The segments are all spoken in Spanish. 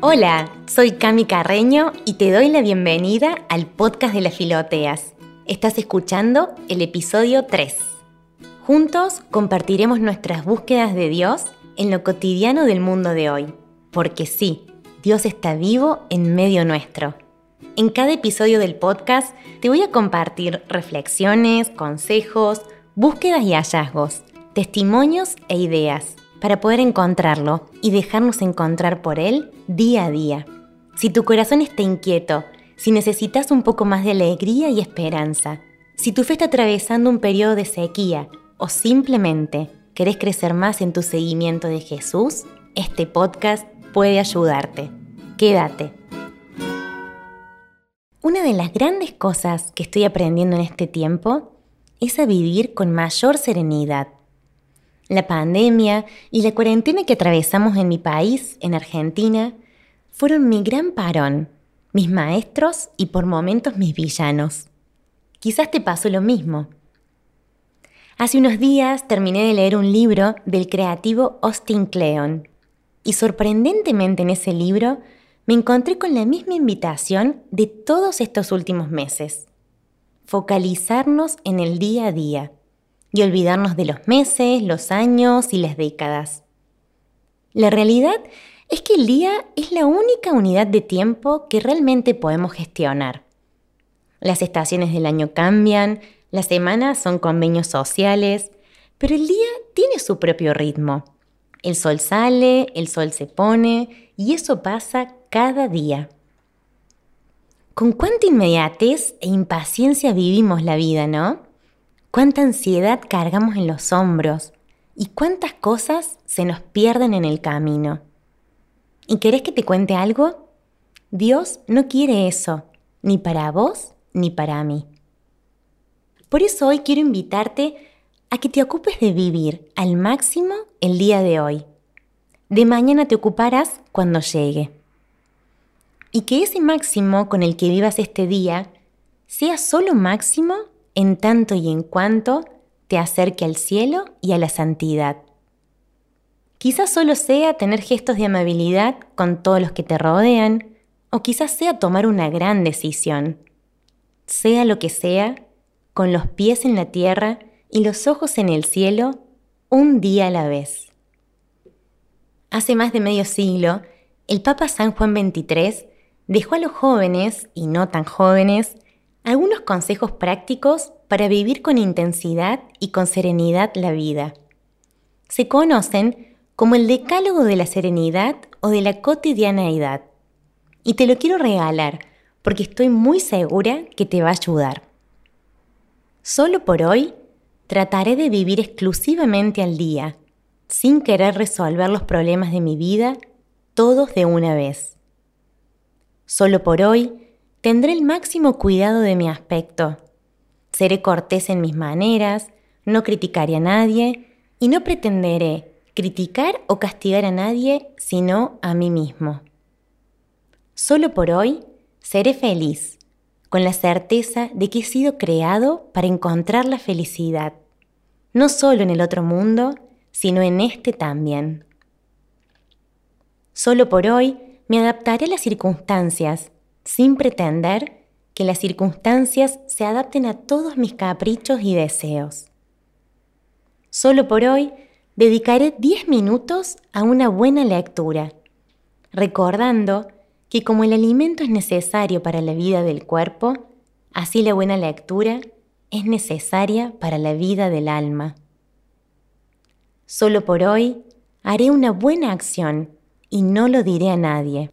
Hola, soy Cami Carreño y te doy la bienvenida al podcast de las filoteas. Estás escuchando el episodio 3. Juntos compartiremos nuestras búsquedas de Dios en lo cotidiano del mundo de hoy. Porque sí, Dios está vivo en medio nuestro. En cada episodio del podcast te voy a compartir reflexiones, consejos, búsquedas y hallazgos, testimonios e ideas para poder encontrarlo y dejarnos encontrar por Él día a día. Si tu corazón está inquieto, si necesitas un poco más de alegría y esperanza, si tu fe está atravesando un periodo de sequía o simplemente querés crecer más en tu seguimiento de Jesús, este podcast puede ayudarte. Quédate. Una de las grandes cosas que estoy aprendiendo en este tiempo es a vivir con mayor serenidad la pandemia y la cuarentena que atravesamos en mi país, en Argentina, fueron mi gran parón, mis maestros y por momentos mis villanos. Quizás te pasó lo mismo. Hace unos días terminé de leer un libro del creativo Austin Kleon y sorprendentemente en ese libro me encontré con la misma invitación de todos estos últimos meses. Focalizarnos en el día a día y olvidarnos de los meses, los años y las décadas. La realidad es que el día es la única unidad de tiempo que realmente podemos gestionar. Las estaciones del año cambian, las semanas son convenios sociales, pero el día tiene su propio ritmo. El sol sale, el sol se pone y eso pasa cada día. Con cuánta inmediatez e impaciencia vivimos la vida, ¿no? Cuánta ansiedad cargamos en los hombros y cuántas cosas se nos pierden en el camino. ¿Y querés que te cuente algo? Dios no quiere eso, ni para vos ni para mí. Por eso hoy quiero invitarte a que te ocupes de vivir al máximo el día de hoy. De mañana te ocuparás cuando llegue. Y que ese máximo con el que vivas este día sea solo máximo en tanto y en cuanto te acerque al cielo y a la santidad. Quizás solo sea tener gestos de amabilidad con todos los que te rodean, o quizás sea tomar una gran decisión. Sea lo que sea, con los pies en la tierra y los ojos en el cielo, un día a la vez. Hace más de medio siglo, el Papa San Juan XXIII dejó a los jóvenes, y no tan jóvenes, algunos consejos prácticos para vivir con intensidad y con serenidad la vida. Se conocen como el decálogo de la serenidad o de la cotidianeidad. Y te lo quiero regalar porque estoy muy segura que te va a ayudar. Solo por hoy trataré de vivir exclusivamente al día, sin querer resolver los problemas de mi vida todos de una vez. Solo por hoy Tendré el máximo cuidado de mi aspecto. Seré cortés en mis maneras, no criticaré a nadie y no pretenderé criticar o castigar a nadie sino a mí mismo. Solo por hoy seré feliz, con la certeza de que he sido creado para encontrar la felicidad, no solo en el otro mundo, sino en este también. Solo por hoy me adaptaré a las circunstancias sin pretender que las circunstancias se adapten a todos mis caprichos y deseos. Solo por hoy dedicaré 10 minutos a una buena lectura, recordando que como el alimento es necesario para la vida del cuerpo, así la buena lectura es necesaria para la vida del alma. Solo por hoy haré una buena acción y no lo diré a nadie.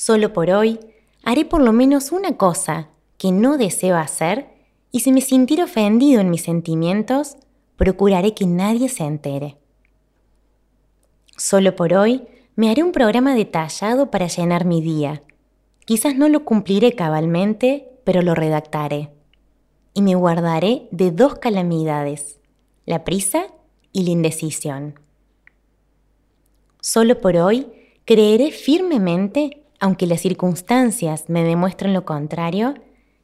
Solo por hoy haré por lo menos una cosa que no deseo hacer y si me sintiera ofendido en mis sentimientos, procuraré que nadie se entere. Solo por hoy me haré un programa detallado para llenar mi día. Quizás no lo cumpliré cabalmente, pero lo redactaré. Y me guardaré de dos calamidades, la prisa y la indecisión. Solo por hoy creeré firmemente aunque las circunstancias me demuestren lo contrario,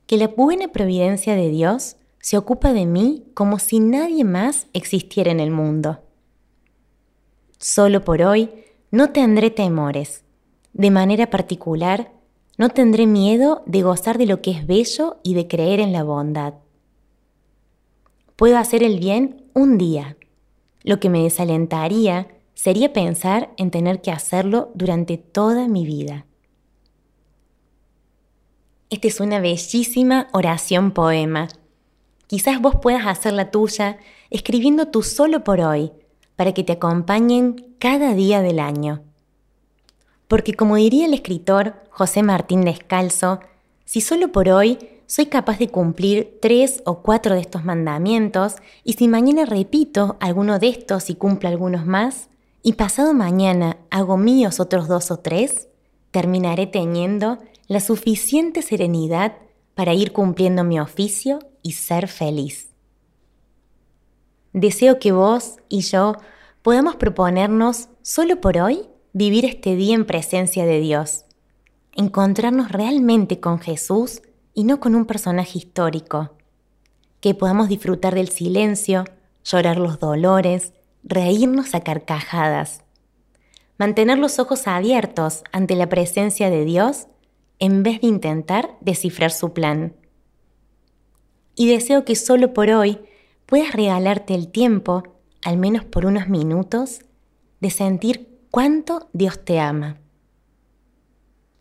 que la buena providencia de Dios se ocupa de mí como si nadie más existiera en el mundo. Solo por hoy no tendré temores. De manera particular, no tendré miedo de gozar de lo que es bello y de creer en la bondad. Puedo hacer el bien un día. Lo que me desalentaría sería pensar en tener que hacerlo durante toda mi vida. Esta es una bellísima oración poema. Quizás vos puedas hacer la tuya escribiendo tu solo por hoy, para que te acompañen cada día del año. Porque como diría el escritor José Martín Descalzo, si solo por hoy soy capaz de cumplir tres o cuatro de estos mandamientos, y si mañana repito alguno de estos y cumplo algunos más, y pasado mañana hago míos otros dos o tres, terminaré teniendo la suficiente serenidad para ir cumpliendo mi oficio y ser feliz. Deseo que vos y yo podamos proponernos solo por hoy vivir este día en presencia de Dios, encontrarnos realmente con Jesús y no con un personaje histórico, que podamos disfrutar del silencio, llorar los dolores, reírnos a carcajadas, mantener los ojos abiertos ante la presencia de Dios en vez de intentar descifrar su plan. Y deseo que solo por hoy puedas regalarte el tiempo al menos por unos minutos, de sentir cuánto Dios te ama.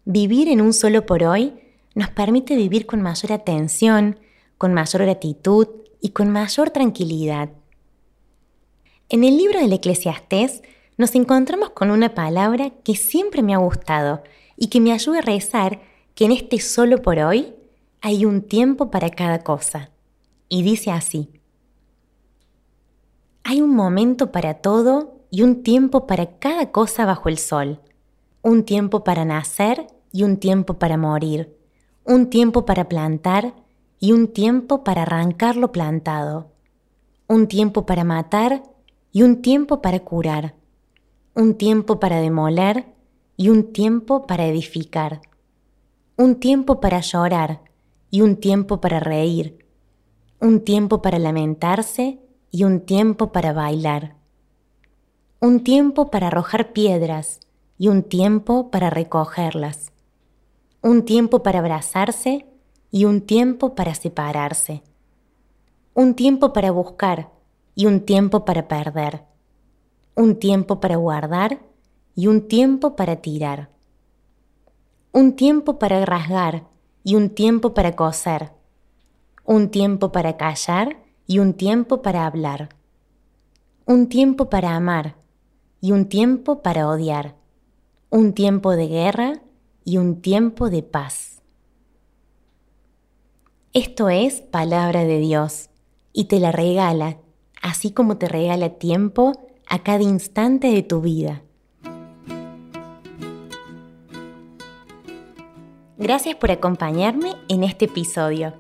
Vivir en un solo por hoy nos permite vivir con mayor atención, con mayor gratitud y con mayor tranquilidad. En el libro del Eclesiastés nos encontramos con una palabra que siempre me ha gustado y que me ayuda a rezar que en este solo por hoy hay un tiempo para cada cosa. Y dice así, hay un momento para todo y un tiempo para cada cosa bajo el sol. Un tiempo para nacer y un tiempo para morir. Un tiempo para plantar y un tiempo para arrancar lo plantado. Un tiempo para matar y un tiempo para curar. Un tiempo para demoler y un tiempo para edificar. Un tiempo para llorar y un tiempo para reír. Un tiempo para lamentarse y un tiempo para bailar. Un tiempo para arrojar piedras y un tiempo para recogerlas. Un tiempo para abrazarse y un tiempo para separarse. Un tiempo para buscar y un tiempo para perder. Un tiempo para guardar y un tiempo para tirar. Un tiempo para rasgar y un tiempo para coser. Un tiempo para callar y un tiempo para hablar, un tiempo para amar y un tiempo para odiar, un tiempo de guerra y un tiempo de paz. Esto es palabra de Dios y te la regala, así como te regala tiempo a cada instante de tu vida. Gracias por acompañarme en este episodio.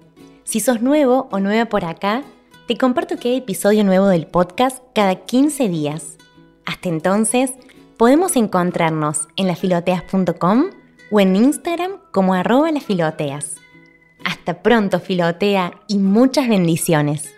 Si sos nuevo o nueva por acá, te comparto que hay episodio nuevo del podcast cada 15 días. Hasta entonces, podemos encontrarnos en lafiloteas.com o en Instagram como arroba lafiloteas. Hasta pronto, filotea, y muchas bendiciones.